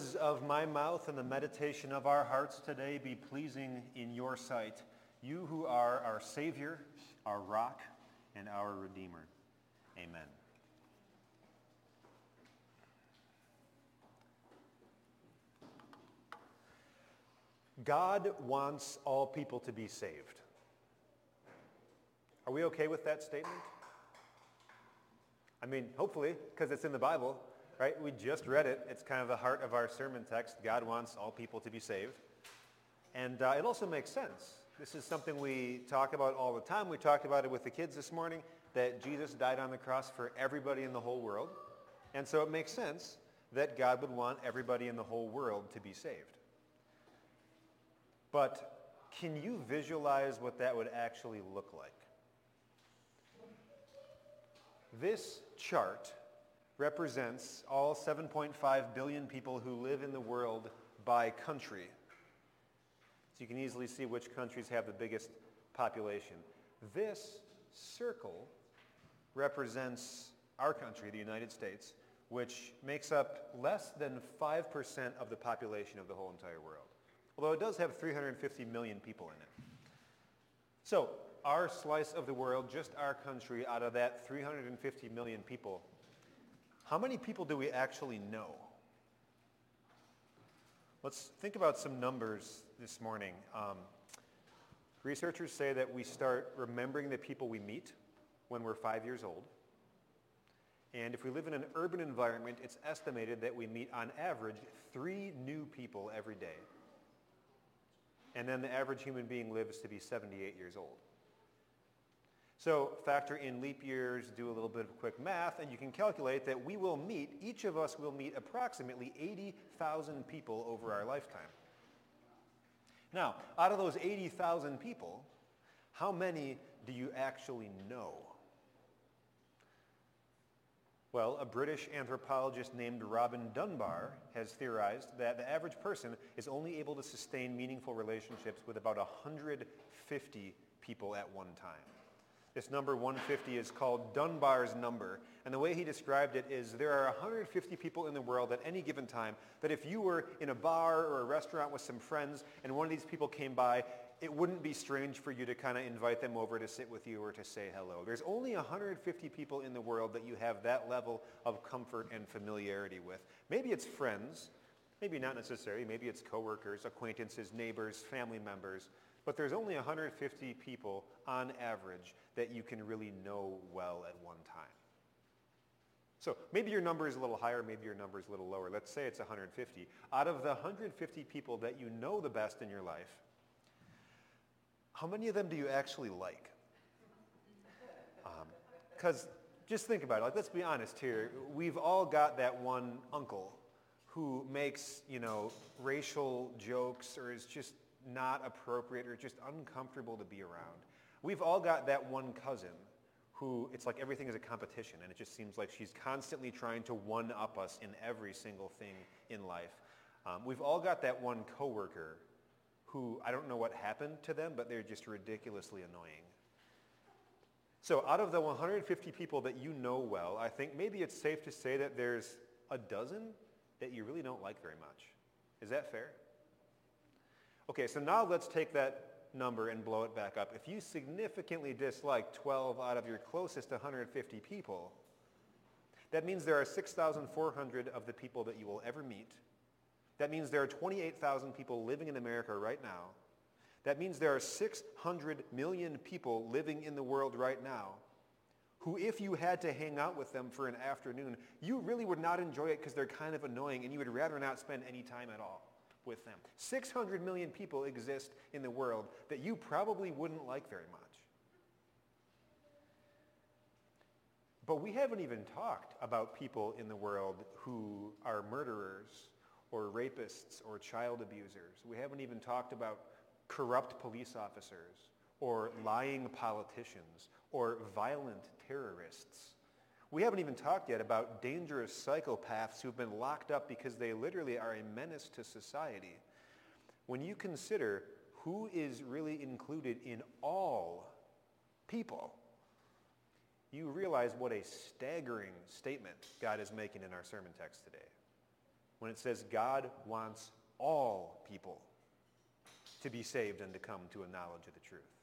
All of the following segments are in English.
words of my mouth and the meditation of our hearts today be pleasing in your sight, you who are our Savior, our rock, and our Redeemer. Amen. God wants all people to be saved. Are we okay with that statement? I mean, hopefully, because it's in the Bible, right? We just read it. It's kind of the heart of our sermon text. God wants all people to be saved. And uh, it also makes sense. This is something we talk about all the time. We talked about it with the kids this morning, that Jesus died on the cross for everybody in the whole world. And so it makes sense that God would want everybody in the whole world to be saved. But can you visualize what that would actually look like? This chart represents all 7.5 billion people who live in the world by country. So you can easily see which countries have the biggest population. This circle represents our country, the United States, which makes up less than 5% of the population of the whole entire world although it does have 350 million people in it. So our slice of the world, just our country, out of that 350 million people, how many people do we actually know? Let's think about some numbers this morning. Um, researchers say that we start remembering the people we meet when we're five years old. And if we live in an urban environment, it's estimated that we meet on average three new people every day and then the average human being lives to be 78 years old. So factor in leap years, do a little bit of quick math, and you can calculate that we will meet, each of us will meet approximately 80,000 people over our lifetime. Now, out of those 80,000 people, how many do you actually know? Well, a British anthropologist named Robin Dunbar has theorized that the average person is only able to sustain meaningful relationships with about 150 people at one time. This number 150 is called Dunbar's number. And the way he described it is there are 150 people in the world at any given time that if you were in a bar or a restaurant with some friends and one of these people came by, it wouldn't be strange for you to kind of invite them over to sit with you or to say hello. There's only 150 people in the world that you have that level of comfort and familiarity with. Maybe it's friends, maybe not necessarily, maybe it's coworkers, acquaintances, neighbors, family members, but there's only 150 people on average that you can really know well at one time. So maybe your number is a little higher, maybe your number is a little lower. Let's say it's 150. Out of the 150 people that you know the best in your life, how many of them do you actually like? Because um, just think about it. Like, let's be honest here. We've all got that one uncle who makes, you know, racial jokes or is just not appropriate or just uncomfortable to be around. We've all got that one cousin who it's like everything is a competition and it just seems like she's constantly trying to one-up us in every single thing in life. Um, we've all got that one coworker who I don't know what happened to them, but they're just ridiculously annoying. So out of the 150 people that you know well, I think maybe it's safe to say that there's a dozen that you really don't like very much. Is that fair? Okay, so now let's take that number and blow it back up. If you significantly dislike 12 out of your closest 150 people, that means there are 6,400 of the people that you will ever meet that means there are 28,000 people living in America right now. That means there are 600 million people living in the world right now who if you had to hang out with them for an afternoon, you really would not enjoy it because they're kind of annoying and you would rather not spend any time at all with them. 600 million people exist in the world that you probably wouldn't like very much. But we haven't even talked about people in the world who are murderers or rapists or child abusers. We haven't even talked about corrupt police officers or lying politicians or violent terrorists. We haven't even talked yet about dangerous psychopaths who've been locked up because they literally are a menace to society. When you consider who is really included in all people, you realize what a staggering statement God is making in our sermon text today. when it says God wants all people to be saved and to come to a knowledge of the truth.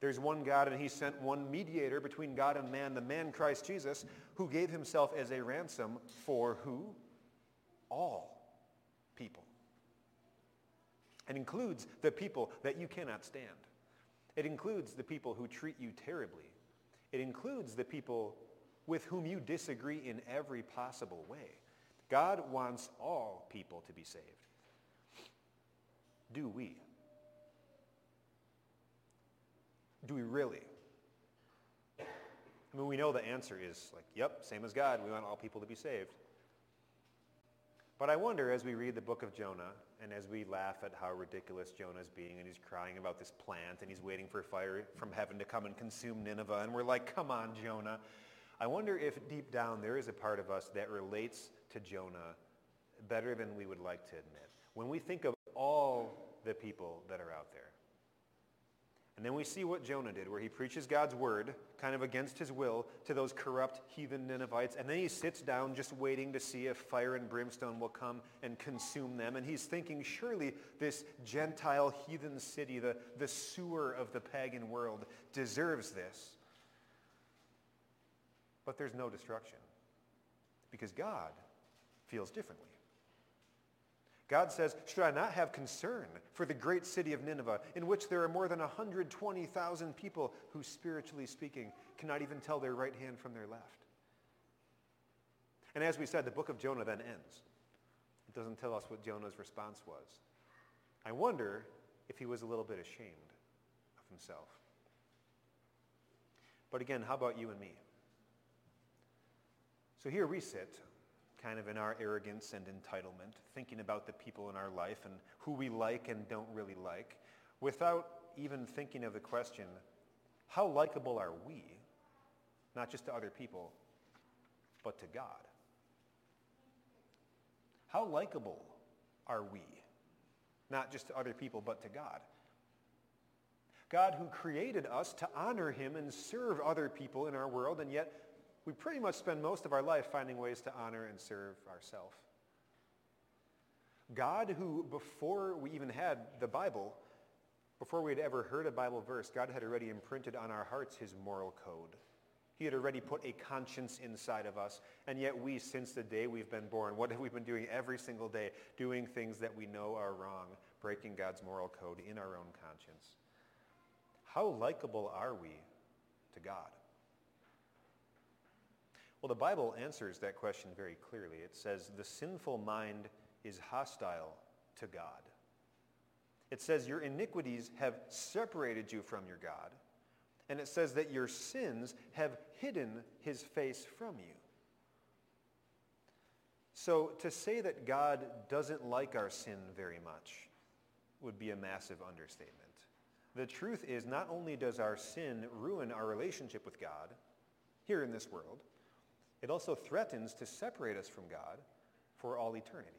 There's one God and he sent one mediator between God and man, the man Christ Jesus, who gave himself as a ransom for who? All people. It includes the people that you cannot stand. It includes the people who treat you terribly. It includes the people with whom you disagree in every possible way. God wants all people to be saved. Do we? Do we really? I mean, we know the answer is like, yep, same as God. We want all people to be saved. But I wonder as we read the book of Jonah and as we laugh at how ridiculous Jonah is being and he's crying about this plant and he's waiting for fire from heaven to come and consume Nineveh and we're like, come on, Jonah. I wonder if deep down there is a part of us that relates to Jonah better than we would like to admit. When we think of all the people that are out there, and then we see what Jonah did, where he preaches God's word, kind of against his will, to those corrupt heathen Ninevites. And then he sits down just waiting to see if fire and brimstone will come and consume them. And he's thinking, surely this Gentile heathen city, the, the sewer of the pagan world, deserves this. But there's no destruction because God feels differently. God says, should I not have concern for the great city of Nineveh, in which there are more than 120,000 people who, spiritually speaking, cannot even tell their right hand from their left? And as we said, the book of Jonah then ends. It doesn't tell us what Jonah's response was. I wonder if he was a little bit ashamed of himself. But again, how about you and me? So here we sit kind of in our arrogance and entitlement, thinking about the people in our life and who we like and don't really like, without even thinking of the question, how likable are we? Not just to other people, but to God. How likable are we? Not just to other people, but to God. God who created us to honor him and serve other people in our world, and yet we pretty much spend most of our life finding ways to honor and serve ourselves. God who, before we even had the Bible, before we had ever heard a Bible verse, God had already imprinted on our hearts his moral code. He had already put a conscience inside of us. And yet we, since the day we've been born, what have we been doing every single day? Doing things that we know are wrong, breaking God's moral code in our own conscience. How likable are we to God? Well, the Bible answers that question very clearly. It says the sinful mind is hostile to God. It says your iniquities have separated you from your God. And it says that your sins have hidden his face from you. So to say that God doesn't like our sin very much would be a massive understatement. The truth is not only does our sin ruin our relationship with God here in this world, it also threatens to separate us from God for all eternity.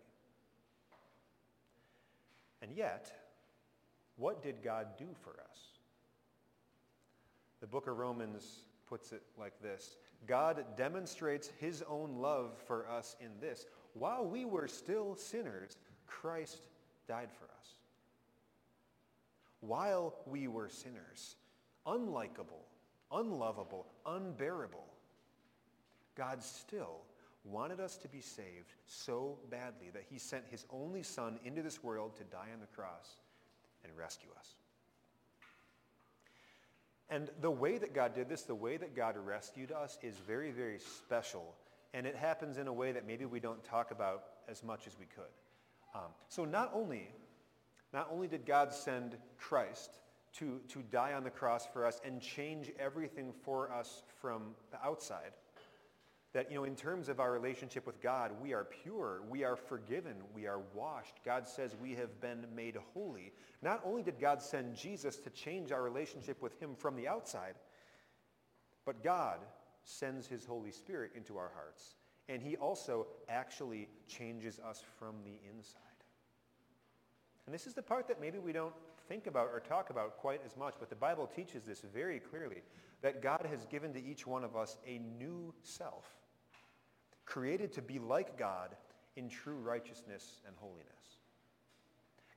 And yet, what did God do for us? The book of Romans puts it like this. God demonstrates his own love for us in this. While we were still sinners, Christ died for us. While we were sinners, unlikable, unlovable, unbearable, God still wanted us to be saved so badly that he sent his only son into this world to die on the cross and rescue us. And the way that God did this, the way that God rescued us is very, very special. And it happens in a way that maybe we don't talk about as much as we could. Um, so not only, not only did God send Christ to, to die on the cross for us and change everything for us from the outside, that, you know, in terms of our relationship with God, we are pure, we are forgiven, we are washed. God says we have been made holy. Not only did God send Jesus to change our relationship with him from the outside, but God sends his Holy Spirit into our hearts. And he also actually changes us from the inside. And this is the part that maybe we don't think about or talk about quite as much, but the Bible teaches this very clearly, that God has given to each one of us a new self created to be like God in true righteousness and holiness.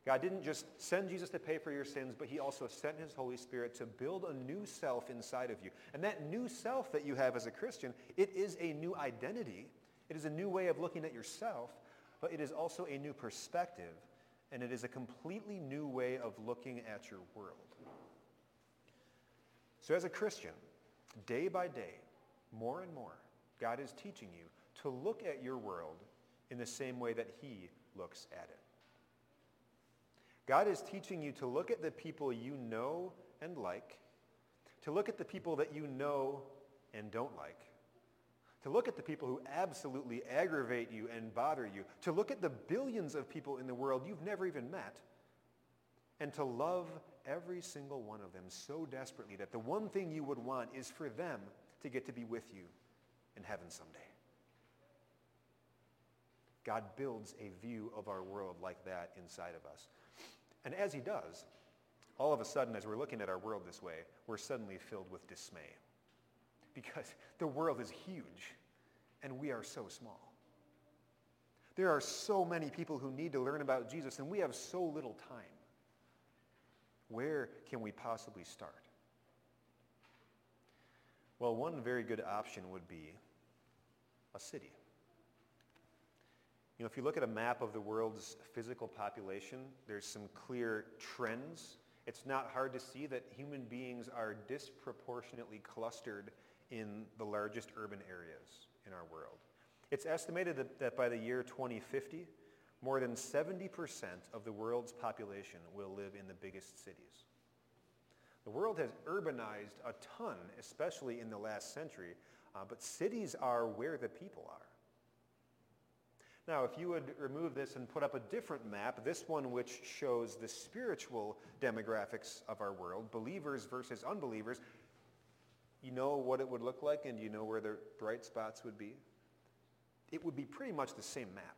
God didn't just send Jesus to pay for your sins, but he also sent his Holy Spirit to build a new self inside of you. And that new self that you have as a Christian, it is a new identity. It is a new way of looking at yourself, but it is also a new perspective, and it is a completely new way of looking at your world. So as a Christian, day by day, more and more, God is teaching you to look at your world in the same way that he looks at it. God is teaching you to look at the people you know and like, to look at the people that you know and don't like, to look at the people who absolutely aggravate you and bother you, to look at the billions of people in the world you've never even met, and to love every single one of them so desperately that the one thing you would want is for them to get to be with you in heaven someday. God builds a view of our world like that inside of us. And as he does, all of a sudden, as we're looking at our world this way, we're suddenly filled with dismay. Because the world is huge, and we are so small. There are so many people who need to learn about Jesus, and we have so little time. Where can we possibly start? Well, one very good option would be a city. You know, if you look at a map of the world's physical population, there's some clear trends. It's not hard to see that human beings are disproportionately clustered in the largest urban areas in our world. It's estimated that, that by the year 2050, more than 70% of the world's population will live in the biggest cities. The world has urbanized a ton, especially in the last century, uh, but cities are where the people are. Now, if you would remove this and put up a different map, this one which shows the spiritual demographics of our world, believers versus unbelievers, you know what it would look like and you know where the bright spots would be? It would be pretty much the same map.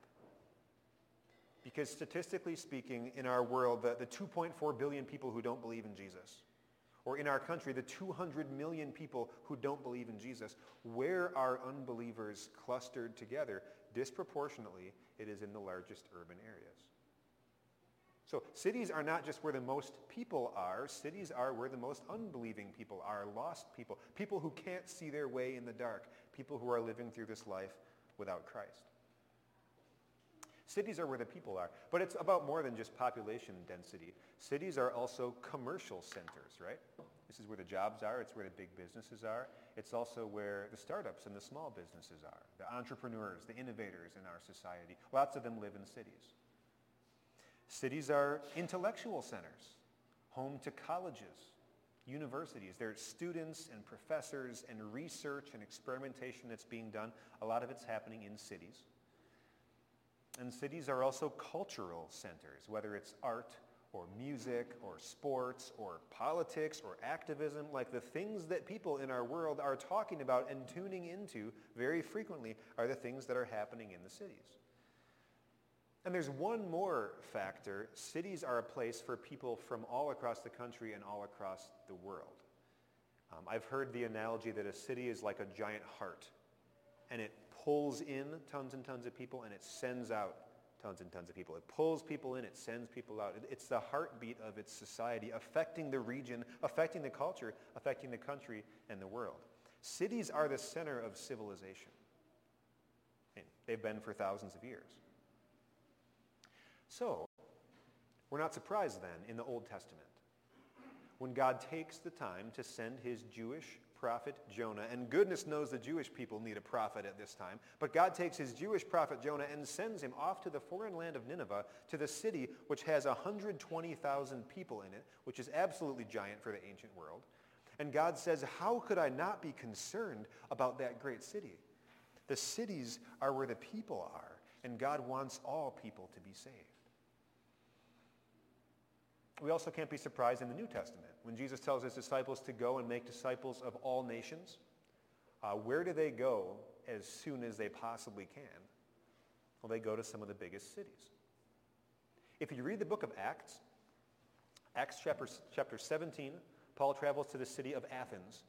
Because statistically speaking, in our world, the, the 2.4 billion people who don't believe in Jesus, or in our country, the 200 million people who don't believe in Jesus, where are unbelievers clustered together? disproportionately, it is in the largest urban areas. So cities are not just where the most people are. Cities are where the most unbelieving people are, lost people, people who can't see their way in the dark, people who are living through this life without Christ. Cities are where the people are, but it's about more than just population density. Cities are also commercial centers, right? This is where the jobs are. It's where the big businesses are. It's also where the startups and the small businesses are, the entrepreneurs, the innovators in our society. Lots of them live in cities. Cities are intellectual centers, home to colleges, universities. There are students and professors and research and experimentation that's being done. A lot of it's happening in cities. And cities are also cultural centers, whether it's art or music or sports or politics or activism, like the things that people in our world are talking about and tuning into very frequently are the things that are happening in the cities. And there's one more factor. Cities are a place for people from all across the country and all across the world. Um, I've heard the analogy that a city is like a giant heart, and it pulls in tons and tons of people, and it sends out tons and tons of people. It pulls people in, it sends people out. It's the heartbeat of its society, affecting the region, affecting the culture, affecting the country and the world. Cities are the center of civilization. They've been for thousands of years. So, we're not surprised then in the Old Testament when God takes the time to send his Jewish prophet Jonah. And goodness knows the Jewish people need a prophet at this time. But God takes his Jewish prophet Jonah and sends him off to the foreign land of Nineveh, to the city which has 120,000 people in it, which is absolutely giant for the ancient world. And God says, how could I not be concerned about that great city? The cities are where the people are, and God wants all people to be saved. We also can't be surprised in the New Testament when Jesus tells his disciples to go and make disciples of all nations, uh, where do they go as soon as they possibly can? Well, they go to some of the biggest cities. If you read the book of Acts, Acts chapter, chapter 17, Paul travels to the city of Athens,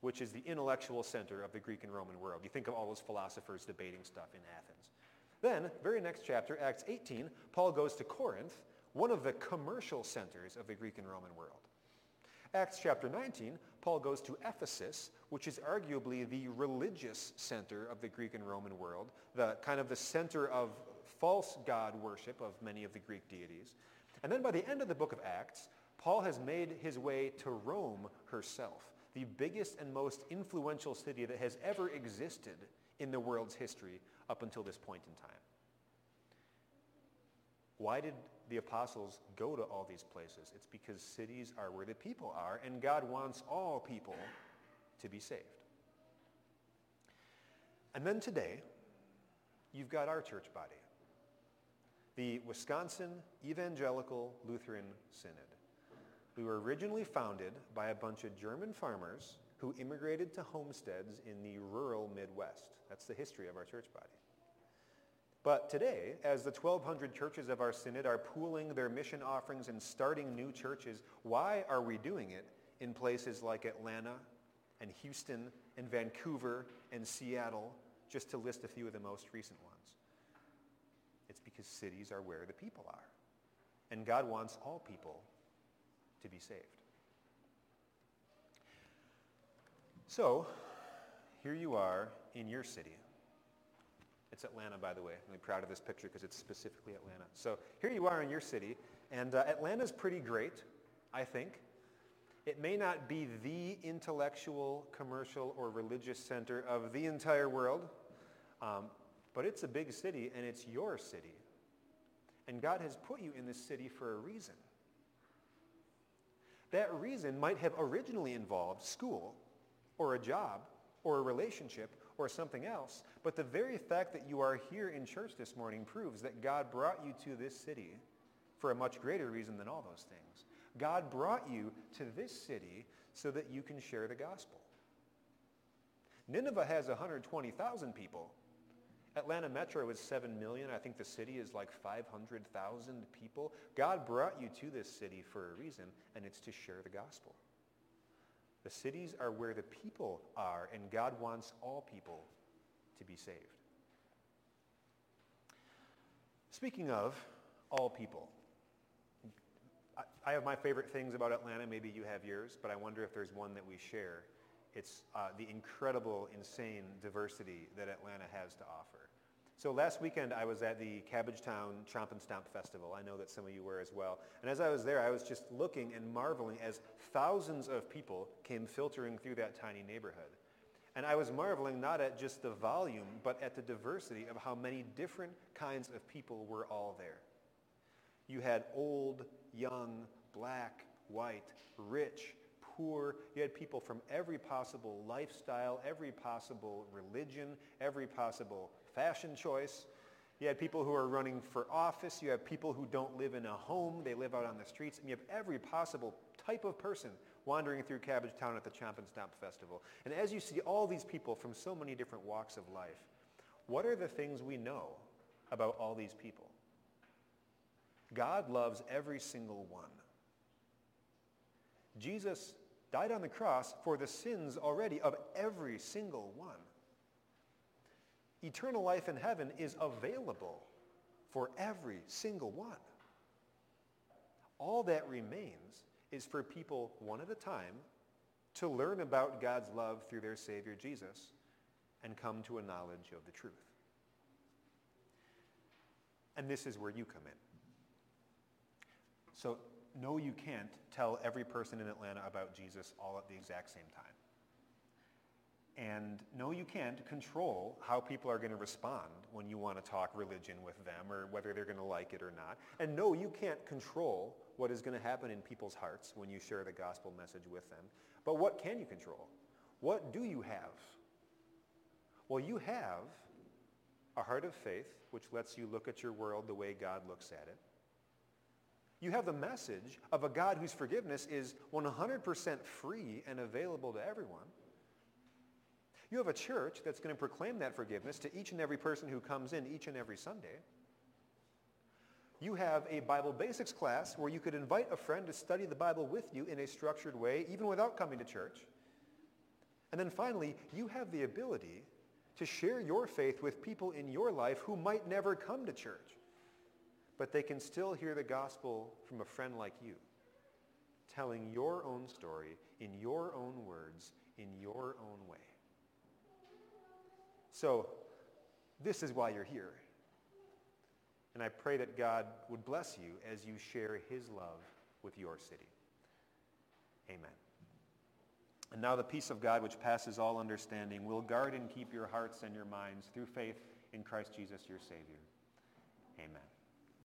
which is the intellectual center of the Greek and Roman world. You think of all those philosophers debating stuff in Athens. Then, very next chapter, Acts 18, Paul goes to Corinth, one of the commercial centers of the Greek and Roman world. Acts chapter 19, Paul goes to Ephesus, which is arguably the religious center of the Greek and Roman world, the kind of the center of false god worship of many of the Greek deities. And then by the end of the book of Acts, Paul has made his way to Rome herself, the biggest and most influential city that has ever existed in the world's history up until this point in time. Why did the apostles go to all these places? It's because cities are where the people are, and God wants all people to be saved. And then today, you've got our church body, the Wisconsin Evangelical Lutheran Synod. We were originally founded by a bunch of German farmers who immigrated to homesteads in the rural Midwest. That's the history of our church body. But today, as the 1,200 churches of our synod are pooling their mission offerings and starting new churches, why are we doing it in places like Atlanta and Houston and Vancouver and Seattle, just to list a few of the most recent ones? It's because cities are where the people are. And God wants all people to be saved. So, here you are in your city. It's Atlanta, by the way. I'm really proud of this picture because it's specifically Atlanta. So here you are in your city, and uh, Atlanta's pretty great, I think. It may not be the intellectual, commercial, or religious center of the entire world, um, but it's a big city, and it's your city. And God has put you in this city for a reason. That reason might have originally involved school, or a job, or a relationship, or something else. But the very fact that you are here in church this morning proves that God brought you to this city for a much greater reason than all those things. God brought you to this city so that you can share the gospel. Nineveh has 120,000 people. Atlanta Metro is 7 million. I think the city is like 500,000 people. God brought you to this city for a reason, and it's to share the gospel. The cities are where the people are, and God wants all people to be saved. Speaking of all people, I have my favorite things about Atlanta. Maybe you have yours, but I wonder if there's one that we share. It's uh, the incredible, insane diversity that Atlanta has to offer. So last weekend I was at the Cabbagetown Chomp and Stomp Festival. I know that some of you were as well. And as I was there, I was just looking and marveling as thousands of people came filtering through that tiny neighborhood. And I was marveling not at just the volume, but at the diversity of how many different kinds of people were all there. You had old, young, black, white, rich, poor. You had people from every possible lifestyle, every possible religion, every possible fashion choice. You have people who are running for office. You have people who don't live in a home. They live out on the streets. And you have every possible type of person wandering through Cabbagetown at the Chomp and Stomp Festival. And as you see all these people from so many different walks of life, what are the things we know about all these people? God loves every single one. Jesus died on the cross for the sins already of every single one eternal life in heaven is available for every single one. All that remains is for people one at a time to learn about God's love through their Savior Jesus and come to a knowledge of the truth. And this is where you come in. So no, you can't tell every person in Atlanta about Jesus all at the exact same time. And no, you can't control how people are going to respond when you want to talk religion with them or whether they're going to like it or not. And no, you can't control what is going to happen in people's hearts when you share the gospel message with them. But what can you control? What do you have? Well, you have a heart of faith, which lets you look at your world the way God looks at it. You have the message of a God whose forgiveness is 100% free and available to everyone. You have a church that's going to proclaim that forgiveness to each and every person who comes in each and every Sunday. You have a Bible basics class where you could invite a friend to study the Bible with you in a structured way, even without coming to church. And then finally, you have the ability to share your faith with people in your life who might never come to church, but they can still hear the gospel from a friend like you, telling your own story in your own words, in your own way. So, this is why you're here. And I pray that God would bless you as you share his love with your city. Amen. And now the peace of God, which passes all understanding, will guard and keep your hearts and your minds through faith in Christ Jesus your Savior. Amen.